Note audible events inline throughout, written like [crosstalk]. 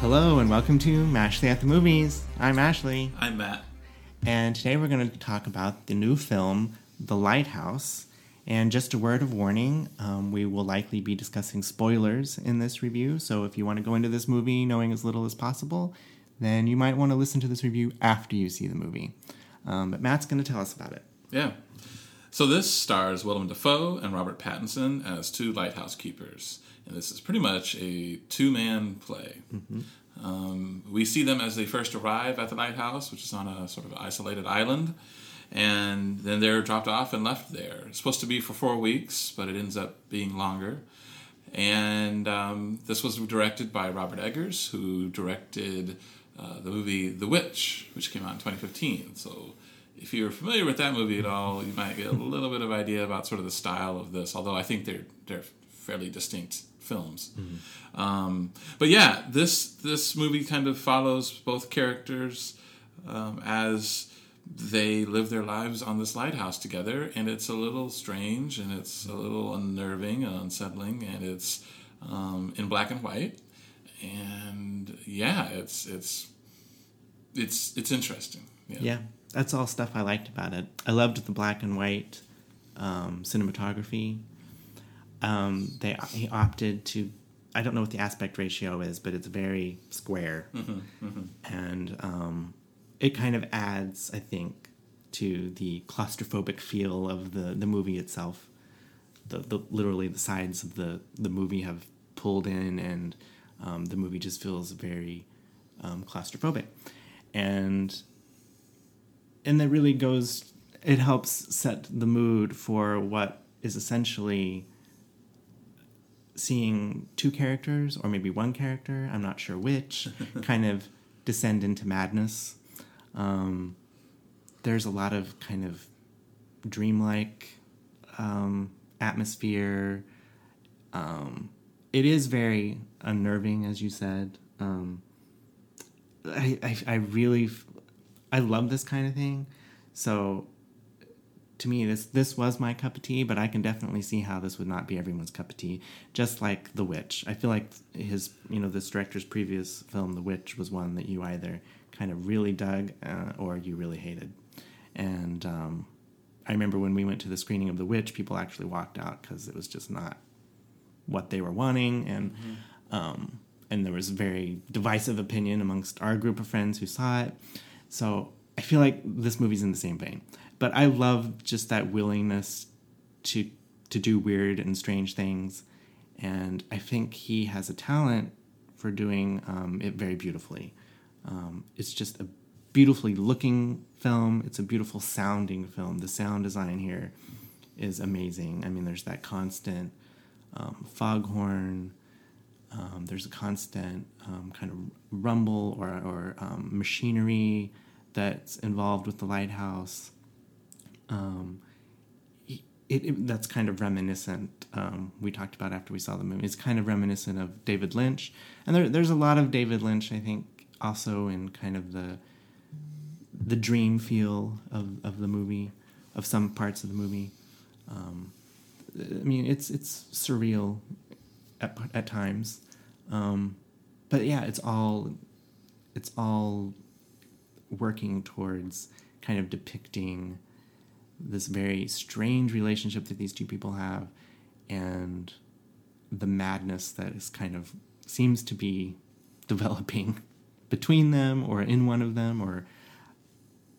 Hello and welcome to Mashley at the Movies. I'm Ashley, I'm Matt. and today we're going to talk about the new film, The Lighthouse. And just a word of warning um, we will likely be discussing spoilers in this review, so if you want to go into this movie knowing as little as possible, then you might want to listen to this review after you see the movie. Um, but Matt's going to tell us about it. Yeah. So this stars Willem Dafoe and Robert Pattinson as two lighthouse keepers, and this is pretty much a two-man play. Um, we see them as they first arrive at the lighthouse, which is on a sort of isolated island, and then they're dropped off and left there. It's supposed to be for four weeks, but it ends up being longer. And um, this was directed by Robert Eggers, who directed uh, the movie The Witch, which came out in 2015. So if you're familiar with that movie at all, you might get a little bit of idea about sort of the style of this. Although I think they're they're fairly distinct films. Um, but yeah, this this movie kind of follows both characters um, as they live their lives on this lighthouse together, and it's a little strange, and it's a little unnerving and unsettling, and it's um, in black and white, and yeah, it's it's it's it's interesting. Yeah, that's all stuff I liked about it. I loved the black and white um, cinematography. Um, they he opted to. I don't know what the aspect ratio is, but it's very square, and um, it kind of adds, I think, to the claustrophobic feel of the the movie itself. The, the literally the sides of the the movie have pulled in, and um, the movie just feels very um, claustrophobic, and and that really goes it helps set the mood for what is essentially seeing two characters or maybe one character i'm not sure which [laughs] kind of descend into madness. Um, there's a lot of kind of dreamlike um, atmosphere. Um, it is very unnerving as you said. Um, I, I, I really I love this kind of thing. So to me this this was my cup of tea, but I can definitely see how this would not be everyone's cup of tea. Just like The Witch. I feel like his you know this director's previous film The Witch was one that you either kind of really dug uh, or you really hated. And um, I remember when we went to the screening of The Witch, people actually walked out because it was just not what they were wanting and um, and there was very divisive opinion amongst our group of friends who saw it. So I feel like this movie's in the same vein. But I love just that willingness to to do weird and strange things, and I think he has a talent for doing um, it very beautifully. Um, it's just a beautifully looking film. It's a beautiful sounding film. The sound design here is amazing. I mean, there's that constant um, foghorn. Um, there's a constant um, kind of rumble or, or um, machinery that's involved with the lighthouse. Um, it, it, that's kind of reminiscent. Um, we talked about after we saw the movie. It's kind of reminiscent of David Lynch, and there, there's a lot of David Lynch. I think also in kind of the the dream feel of, of the movie, of some parts of the movie. Um, I mean, it's it's surreal at at times, um, but yeah, it's all it's all working towards kind of depicting this very strange relationship that these two people have, and the madness that is kind of seems to be [laughs] developing between them or in one of them or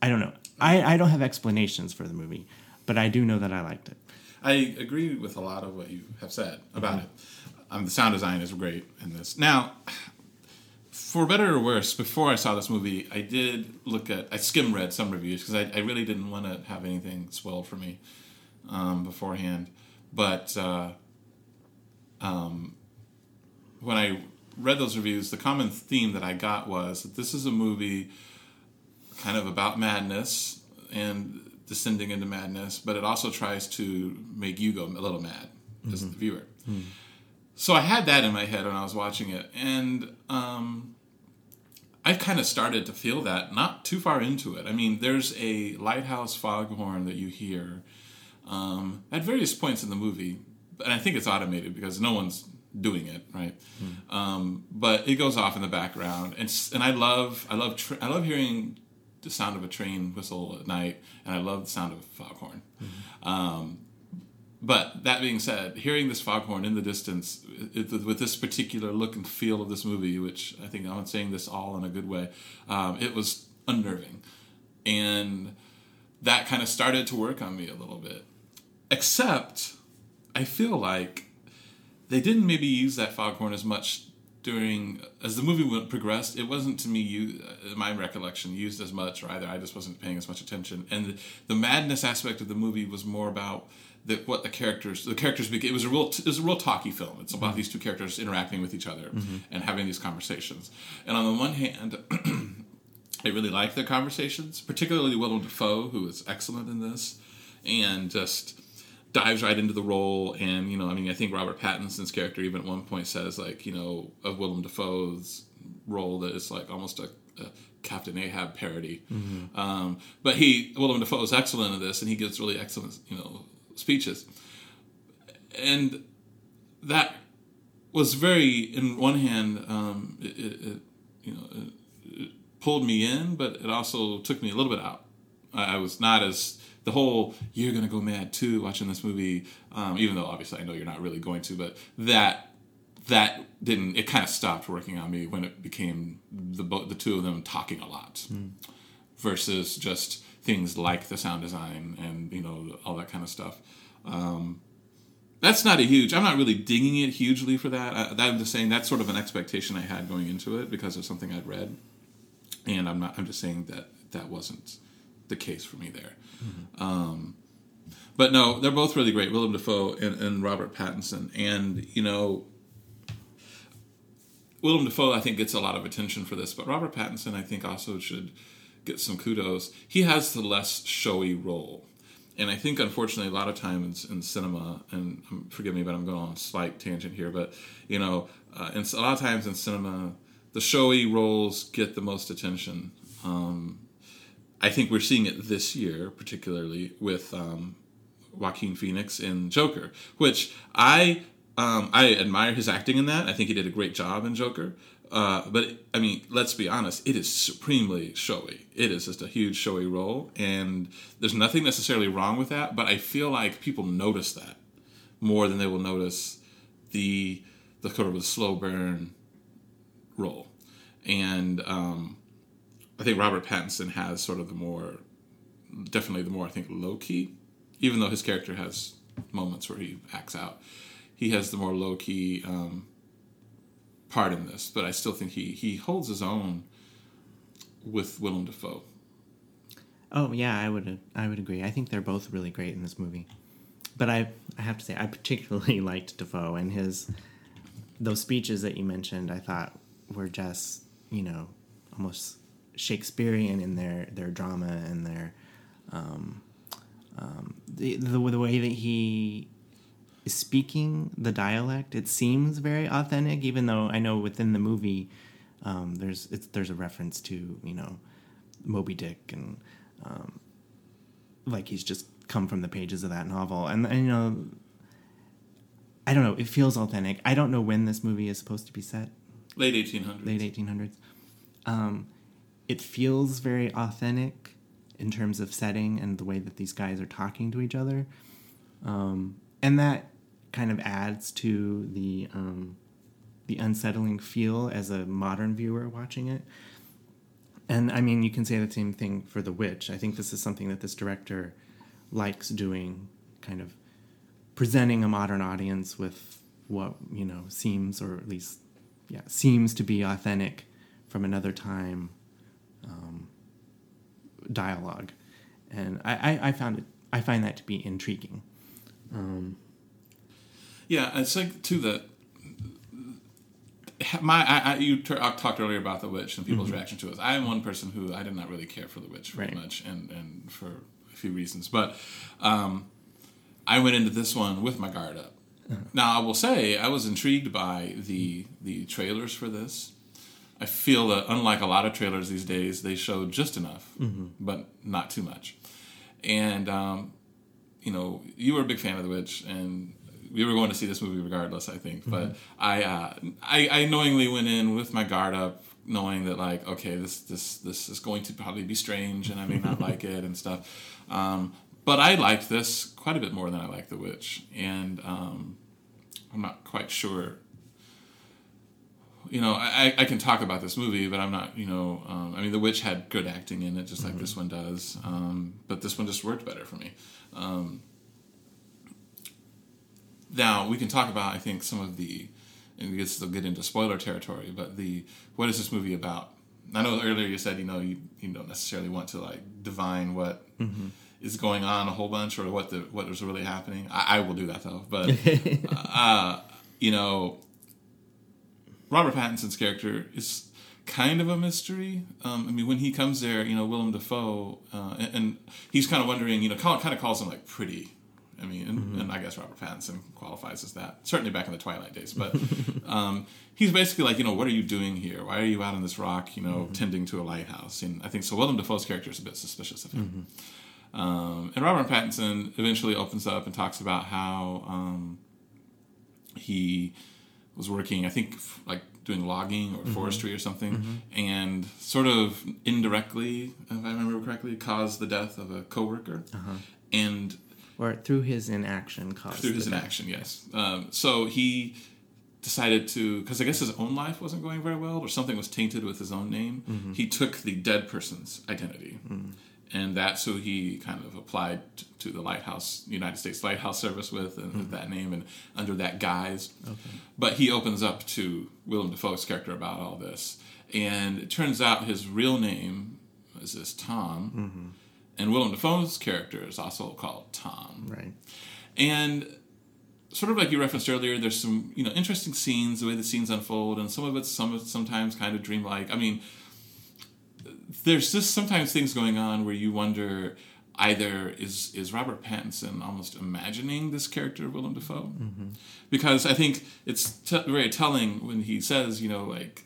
I don't know. I, I don't have explanations for the movie, but I do know that I liked it. I agree with a lot of what you have said about it. Um, the sound design is great in this. Now, for better or worse, before I saw this movie, I did look at, I skim read some reviews because I, I really didn't want to have anything spoiled for me um, beforehand. But uh, um, when I read those reviews, the common theme that I got was that this is a movie kind of about madness and descending into madness, but it also tries to make you go a little mad as the viewer. So I had that in my head when I was watching it, and um, I kind of started to feel that not too far into it. I mean, there's a lighthouse foghorn that you hear um, at various points in the movie, and I think it's automated because no one's doing it, right? Um, but it goes off in the background, and and I love I love tra- I love hearing the sound of a train whistle at night, and I love the sound of a foghorn. Um, but that being said, hearing this foghorn in the distance it, it- with this particular look and feel of this movie, which I think I'm saying this all in a good way, um, it was unnerving, and that kind of started to work on me a little bit. Except, I feel like they didn't maybe use that foghorn as much during as the movie went progressed. It wasn't to me, you, my recollection, used as much, or either I just wasn't paying as much attention. And the, the madness aspect of the movie was more about the, what the characters, the characters. beca- It was a real, it was a real talky film. It's about mm-hmm. these two characters interacting with each other mm-hmm. and having these conversations. And on the one hand. [clears throat] I really like their conversations, particularly Willem Dafoe, who is excellent in this, and just dives right into the role. And you know, I mean, I think Robert Pattinson's character even at one point says, like, you know, of Willem Dafoe's role that it's like almost a, a Captain Ahab parody. Mm-hmm. Um, but he, Willem Dafoe, is excellent in this, and he gives really excellent, you know, speeches. And that was very, in one hand, um, it, it, it you know. It, pulled me in, but it also took me a little bit out. I I was not as the whole "you're gonna go mad too" watching this movie, um, even though obviously I know you're not really going to, but that that didn't. It kind of stopped working on me when it became the the two of them talking a lot, versus just things like the sound design and you know all that kind of stuff. Um, that's not a huge. I'm not really dinging it hugely for that. I, that I'm just saying that's sort of an expectation I had going into it because of something I'd read and I'm not. I'm just saying that that wasn't the case for me there. Um, but no, they're both really great, Willem Dafoe and, and Robert Pattinson, and you know, Willem Dafoe I think gets a lot of attention for this, but Robert Pattinson I think also should get some kudos. He has the less showy role. And I think, unfortunately, a lot of times in cinema, and um, forgive me, but I'm going on a slight tangent here, but you know, uh, and a lot of times in cinema, the showy roles get the most attention. Um, I think we're seeing it this year, particularly with um, Joaquin Phoenix in Joker, which I um, I admire his acting in that. I think he did a great job in Joker. Uh, but I mean, let's be honest, it is supremely showy. It is just a huge showy role, and there's nothing necessarily wrong with that. But I feel like people notice that more than they will notice the the sort of the slow burn role. And um, I think Robert Pattinson has sort of the more, definitely the more, I think, low key, even though his character has moments where he acts out. He has the more low key um, part in this, but I still think he, he holds his own with Willem Dafoe. Oh yeah, I would I would agree. I think they're both really great in this movie. But I I have to say I particularly [laughs] liked Dafoe and his those speeches that you mentioned. I thought were just you know almost Shakespearean in their their drama and their um, um, the, the the way that he speaking the dialect. It seems very authentic, even though I know within the movie um, there's it's, there's a reference to you know Moby Dick and um, like he's just come from the pages of that novel and, and you know I don't know it feels authentic I don't know when this movie is supposed to be set Late 1800s. late 1800s um, it feels very authentic in terms of setting and the way that these guys are talking to each other um, and that kind of adds to the um, the unsettling feel as a modern viewer watching it and I mean, you can say the same thing for The Witch. I think this is something that this director likes doing, kind of presenting a modern audience with what, you know, seems, or at least, yeah, seems to be authentic from another time um, dialogue. And I, I, I found it, I find that to be intriguing. Um, Yeah, it's like too that my I, I, you I talked earlier about the witch and people's reaction to it. I am one person who I did not really care for the witch very Right. much, and and for a few reasons. But um, I went into this one with my guard up. Now I will say I was intrigued by the the trailers for this. I feel that unlike a lot of trailers these days, they showed just enough, but not too much. And um, you know, you were a big fan of the witch, and we were going to see this movie regardless. I think, but I, uh, I I knowingly went in with my guard up, knowing that like okay, this this this is going to probably be strange, and I may not [laughs] like it and stuff. Um, but I liked this quite a bit more than I liked The Witch, and um, I'm not quite sure. You know, I, I can talk about this movie, but I'm not. You know, um, I mean, The Witch had good acting in it, just like this one does. Um, but this one just worked better for me. Um, now we can talk about, I think, some of the, and we can still get into spoiler territory. But the what is this movie about? I know earlier you said you know you you don't necessarily want to like divine what is going on a whole bunch or what the what is really happening. I, I will do that though, but [laughs] uh, you know, Robert Pattinson's character is kind of a mystery. Um, I mean, when he comes there, you know, Willem Dafoe, uh, and, and he's kind of wondering, you know, kind of calls him like pretty. I mean, and, and I guess Robert Pattinson qualifies as that. Certainly back in the Twilight days, but [laughs] um, he's basically like, you know, what are you doing here? Why are you out on this rock, you know, tending to a lighthouse? And I think so. Willem Dafoe's character is a bit suspicious of him. Um, and Robert Pattinson eventually opens up and talks about how um, he was working, I think, f- like doing logging or forestry or something, and sort of indirectly, if I remember correctly, caused the death of a coworker. And Or through his inaction caused through his inaction, yes. Um, so he decided to, because I guess his own life wasn't going very well, or something was tainted with his own name. Mm-hmm. He took the dead person's identity, mm. and that's who he kind of applied to the lighthouse, United States Lighthouse Service with, and with mm. that name and under that guise. But he opens up to Willem Dafoe's character about all this, and it turns out his real name is this Tom. Mm-hmm. And Willem Dafoe's character is also called Tom. Right. And sort of like you referenced earlier, there's some you know interesting scenes, the way the scenes unfold, and some of it's some of sometimes kind of dreamlike. I mean, there's just sometimes things going on where you wonder either is is Robert Pattinson almost imagining this character of Willem Dafoe, mm-hmm. because I think it's t- very telling when he says you know like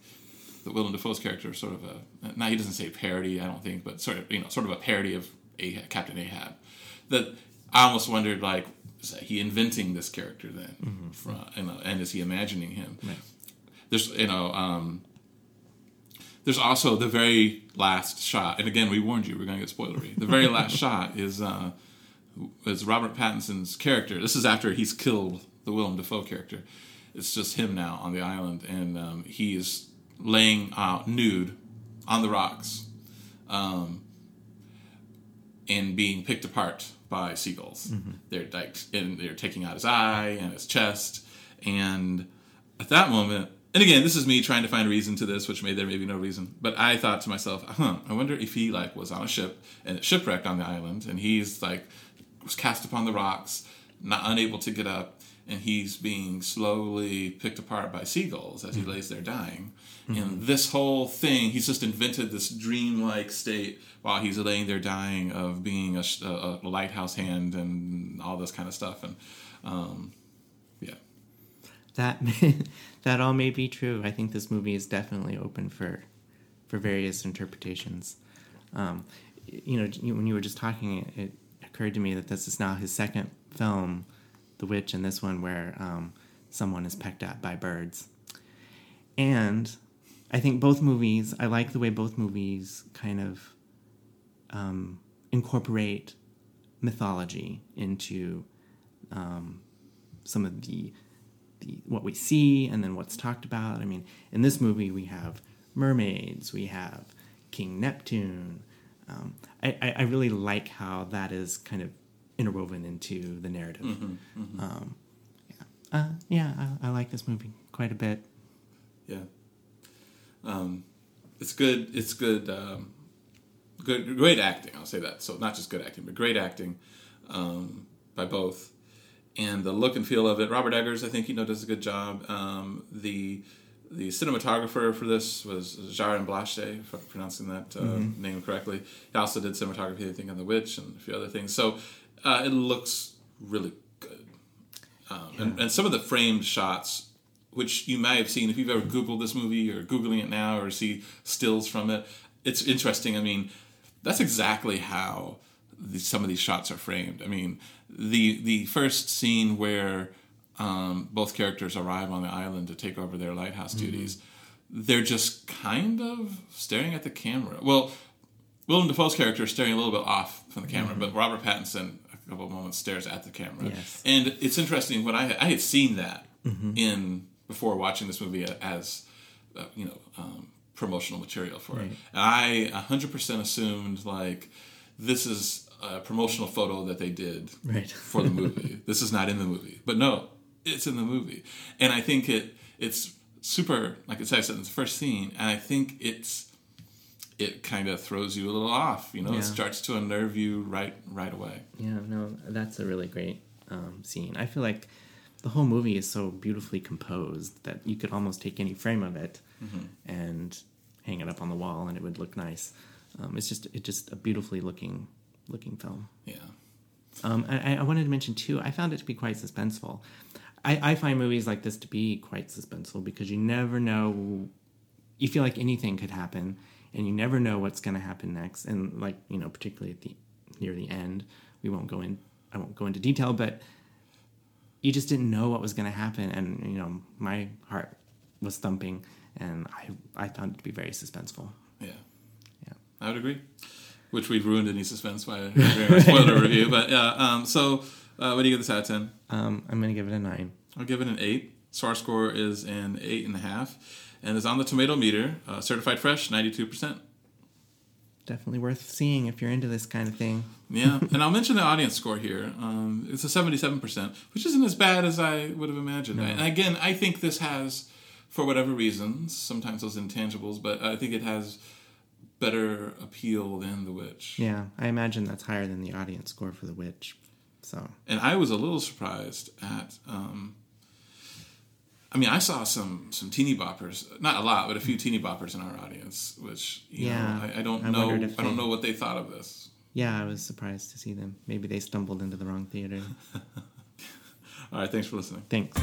that Willem Dafoe's character is sort of a now he doesn't say parody I don't think but sort of you know sort of a parody of Ahab, Captain Ahab that I almost wondered like is he inventing this character then? From, you know, and is he imagining him? There's you know um, there's also the very last shot and again we warned you we're going to get spoilery. The very last [laughs] shot is uh, is Robert Pattinson's character. This is after he's killed the Willem Dafoe character. It's just him now on the island and um, he is laying out nude on the rocks um, and being picked apart by seagulls. They're like, and they're taking out his eye and his chest, and at that moment, and again, this is me trying to find a reason to this, which may there may be no reason, but I thought to myself, huh, I wonder if he like was on a ship and shipwrecked on the island, and he's like was cast upon the rocks, not unable to get up, and he's being slowly picked apart by seagulls as he lays there dying. And this whole thing, he's just invented this dreamlike state while he's laying there dying of being a, a, a lighthouse hand and all this kind of stuff. And um, yeah, That may, [laughs] that all may be true. I think this movie is definitely open for for various interpretations. Um, you know, when you were just talking, it, it occurred to me that this is now his second film, The Witch, and this one where um, someone is pecked at by birds. And I think both movies, I like the way both movies kind of um, incorporate mythology into um, some of the the what we see and then what's talked about. I mean, in this movie we have mermaids, we have King Neptune. Um, I, I, I really like how that is kind of interwoven into the narrative. Um, yeah, uh, yeah, I, I like this movie quite a bit. yeah. Um, it's good. It's good. Um, good, great acting. I'll say that. So not just good acting, but great acting um, by both. And the look and feel of it. Robert Eggers, I think, you know, does a good job. Um, the the cinematographer for this was Jarin Blaschke, if I'm pronouncing that uh, name correctly. He also did cinematography, I think, on The Witch and a few other things. So uh, it looks really Um, and, and some of the framed shots, which you may have seen if you've ever Googled this movie or Googling it now or see stills from it, it's interesting. I mean, that's exactly how the, some of these shots are framed. I mean, the the first scene where um, both characters arrive on the island to take over their lighthouse Mm-hmm. duties, they're just kind of staring at the camera. Well, Willem Dafoe's character is staring a little bit off from the camera, but Robert Pattinson, a couple of moments, stares at the camera. Yes. And it's interesting when I I had seen that Mm-hmm. in before watching this movie as uh, you know um, promotional material for it. Right. And I 100% assumed like this is a promotional photo that they did Right. for the [laughs] movie. this is not in the movie, but no, it's in the movie, and I think it it's super like I said in the first scene, and I think it's it kind of throws you a little off. You know, Yeah. it starts to unnerve you right right away. Yeah, no, that's a really great um, scene. I feel like the whole movie is so beautifully composed that you could almost take any frame of it and hang it up on the wall, and it would look nice. Um, it's just it's just a beautifully looking looking film. Yeah. Um, I, I wanted to mention too. I found it to be quite suspenseful. I, I find movies like this to be quite suspenseful because you never know. You feel like anything could happen, and you never know what's going to happen next. And like you know, particularly at the near the end, we won't go in. I won't go into detail, but you just didn't know what was going to happen, and you know, my heart was thumping, and I I found it to be very suspenseful. Yeah. Yeah. I would agree. Which we've ruined any suspense by our spoiler [laughs] review. But yeah, um, so uh, what do you give this out of 10? Um, I'm going to give it a nine. I'll give it an 8. SAR score is an 8.5 and is on the tomato meter. Uh, certified fresh, 92%. Definitely worth seeing if you're into this kind of thing. Yeah, [laughs] and I'll mention the audience score here. Um, it's a 77%, which isn't as bad as I would have imagined. And again, I think this has, for whatever reasons, sometimes those intangibles, but I think it has better appeal than The Witch. Yeah, I imagine that's higher than the audience score for The Witch. So and I was a little surprised at. Um, I mean, I saw some some teeny boppers, not a lot, but a few teeny boppers in our audience, which you Yeah, know, I, I don't I know. I don't they- know what they thought of this. yeah, I was surprised to see them. Maybe they stumbled into the wrong theater. [laughs] All right, thanks for listening. Thanks.